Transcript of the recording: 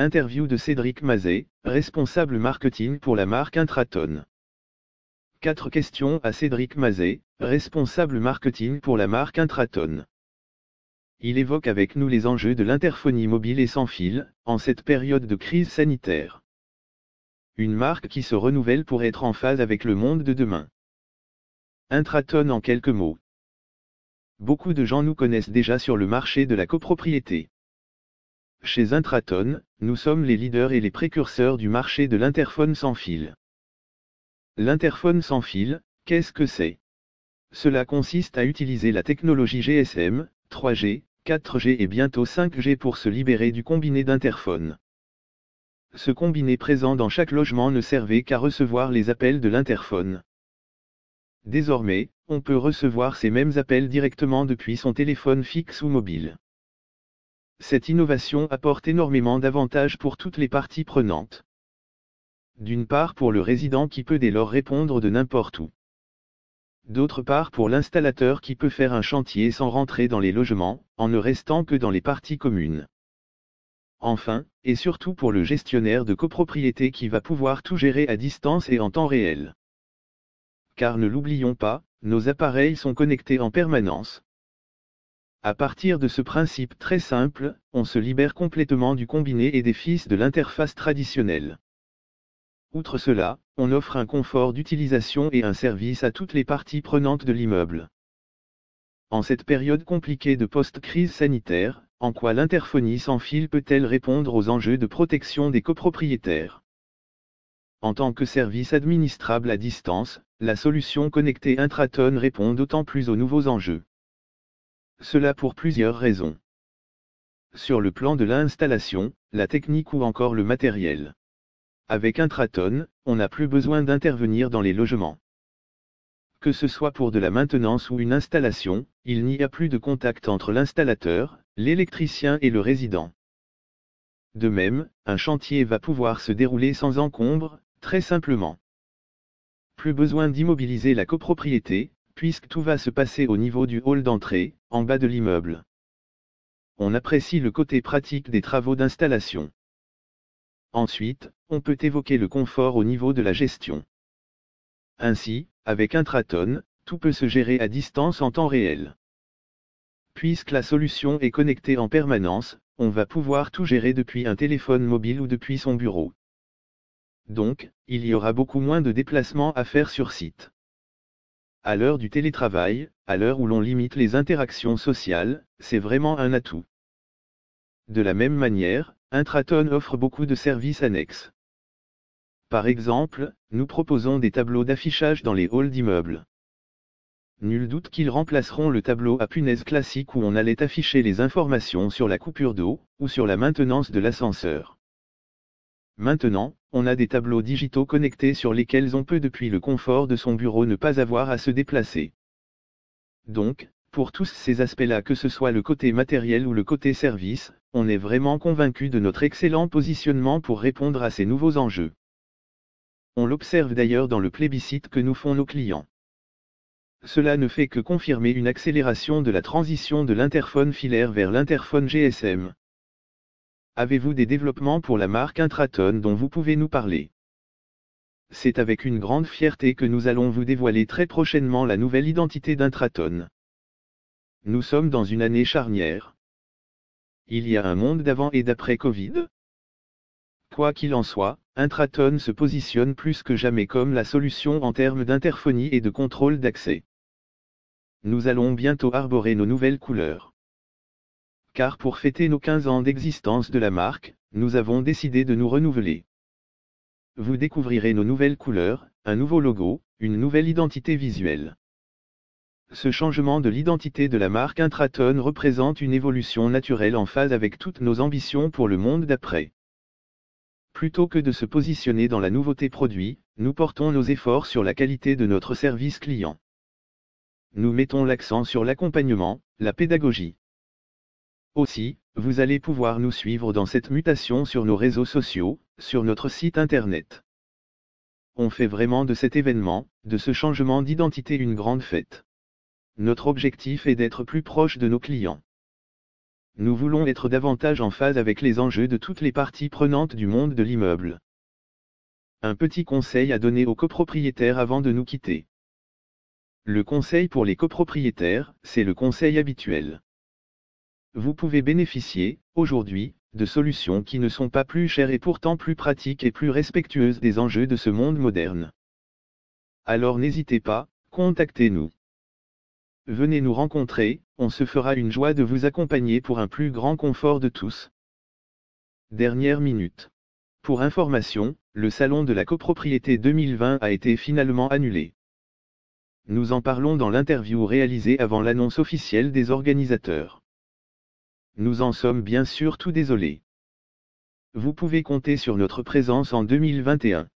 Interview de Cédric Mazet, responsable marketing pour la marque Intraton. 4 questions à Cédric Mazet, responsable marketing pour la marque Intraton. Il évoque avec nous les enjeux de l'interphonie mobile et sans fil, en cette période de crise sanitaire. Une marque qui se renouvelle pour être en phase avec le monde de demain. Intraton en quelques mots. Beaucoup de gens nous connaissent déjà sur le marché de la copropriété. Chez Intraton, nous sommes les leaders et les précurseurs du marché de l'interphone sans fil. L'interphone sans fil, qu'est-ce que c'est? Cela consiste à utiliser la technologie GSM, 3G, 4G et bientôt 5G pour se libérer du combiné d'interphone. Ce combiné présent dans chaque logement ne servait qu'à recevoir les appels de l'interphone. Désormais, on peut recevoir ces mêmes appels directement depuis son téléphone fixe ou mobile. Cette innovation apporte énormément d'avantages pour toutes les parties prenantes. D'une part pour le résident qui peut dès lors répondre de n'importe où. D'autre part pour l'installateur qui peut faire un chantier sans rentrer dans les logements, en ne restant que dans les parties communes. Enfin, et surtout pour le gestionnaire de copropriété qui va pouvoir tout gérer à distance et en temps réel. Car ne l'oublions pas, nos appareils sont connectés en permanence. À partir de ce principe très simple, on se libère complètement du combiné et des fils de l'interface traditionnelle. Outre cela, on offre un confort d'utilisation et un service à toutes les parties prenantes de l'immeuble. En cette période compliquée de post-crise sanitaire, en quoi l'interphonie sans fil peut-elle répondre aux enjeux de protection des copropriétaires? En tant que service administrable à distance, la solution connectée Intraton répond d'autant plus aux nouveaux enjeux. Cela pour plusieurs raisons. Sur le plan de l'installation, la technique ou encore le matériel. Avec Intraton, on n'a plus besoin d'intervenir dans les logements. Que ce soit pour de la maintenance ou une installation, il n'y a plus de contact entre l'installateur, l'électricien et le résident. De même, un chantier va pouvoir se dérouler sans encombre, très simplement. Plus besoin d'immobiliser la copropriété, puisque tout va se passer au niveau du hall d'entrée, en bas de l'immeuble. On apprécie le côté pratique des travaux d'installation. Ensuite, on peut évoquer le confort au niveau de la gestion. Ainsi, avec Intraton, tout peut se gérer à distance en temps réel. Puisque la solution est connectée en permanence, on va pouvoir tout gérer depuis un téléphone mobile ou depuis son bureau. Donc, il y aura beaucoup moins de déplacements à faire sur site. À l'heure du télétravail, à l'heure où l'on limite les interactions sociales, c'est vraiment un atout. De la même manière, Intraton offre beaucoup de services annexes. Par exemple, nous proposons des tableaux d'affichage dans les halls d'immeubles. Nul doute qu'ils remplaceront le tableau à punaise classique où on allait afficher les informations sur la coupure d'eau, ou sur la maintenance de l'ascenseur. Maintenant, on a des tableaux digitaux connectés sur lesquels on peut depuis le confort de son bureau ne pas avoir à se déplacer. Donc, pour tous ces aspects-là que ce soit le côté matériel ou le côté service, on est vraiment convaincu de notre excellent positionnement pour répondre à ces nouveaux enjeux. On l'observe d'ailleurs dans le plébiscite que nous font nos clients. Cela ne fait que confirmer une accélération de la transition de l'interphone filaire vers l'interphone GSM. Avez-vous des développements pour la marque Intraton dont vous pouvez nous parler? C'est avec une grande fierté que nous allons vous dévoiler très prochainement la nouvelle identité d'Intraton. Nous sommes dans une année charnière. Il y a un monde d'avant et d'après Covid Quoi qu'il en soit, Intraton se positionne plus que jamais comme la solution en termes d'interphonie et de contrôle d'accès. Nous allons bientôt arborer nos nouvelles couleurs car pour fêter nos 15 ans d'existence de la marque, nous avons décidé de nous renouveler. Vous découvrirez nos nouvelles couleurs, un nouveau logo, une nouvelle identité visuelle. Ce changement de l'identité de la marque Intraton représente une évolution naturelle en phase avec toutes nos ambitions pour le monde d'après. Plutôt que de se positionner dans la nouveauté produit, nous portons nos efforts sur la qualité de notre service client. Nous mettons l'accent sur l'accompagnement, la pédagogie. Aussi, vous allez pouvoir nous suivre dans cette mutation sur nos réseaux sociaux, sur notre site internet. On fait vraiment de cet événement, de ce changement d'identité une grande fête. Notre objectif est d'être plus proche de nos clients. Nous voulons être davantage en phase avec les enjeux de toutes les parties prenantes du monde de l'immeuble. Un petit conseil à donner aux copropriétaires avant de nous quitter. Le conseil pour les copropriétaires, c'est le conseil habituel. Vous pouvez bénéficier, aujourd'hui, de solutions qui ne sont pas plus chères et pourtant plus pratiques et plus respectueuses des enjeux de ce monde moderne. Alors n'hésitez pas, contactez-nous. Venez nous rencontrer, on se fera une joie de vous accompagner pour un plus grand confort de tous. Dernière minute. Pour information, le Salon de la copropriété 2020 a été finalement annulé. Nous en parlons dans l'interview réalisée avant l'annonce officielle des organisateurs. Nous en sommes bien sûr tout désolés. Vous pouvez compter sur notre présence en 2021.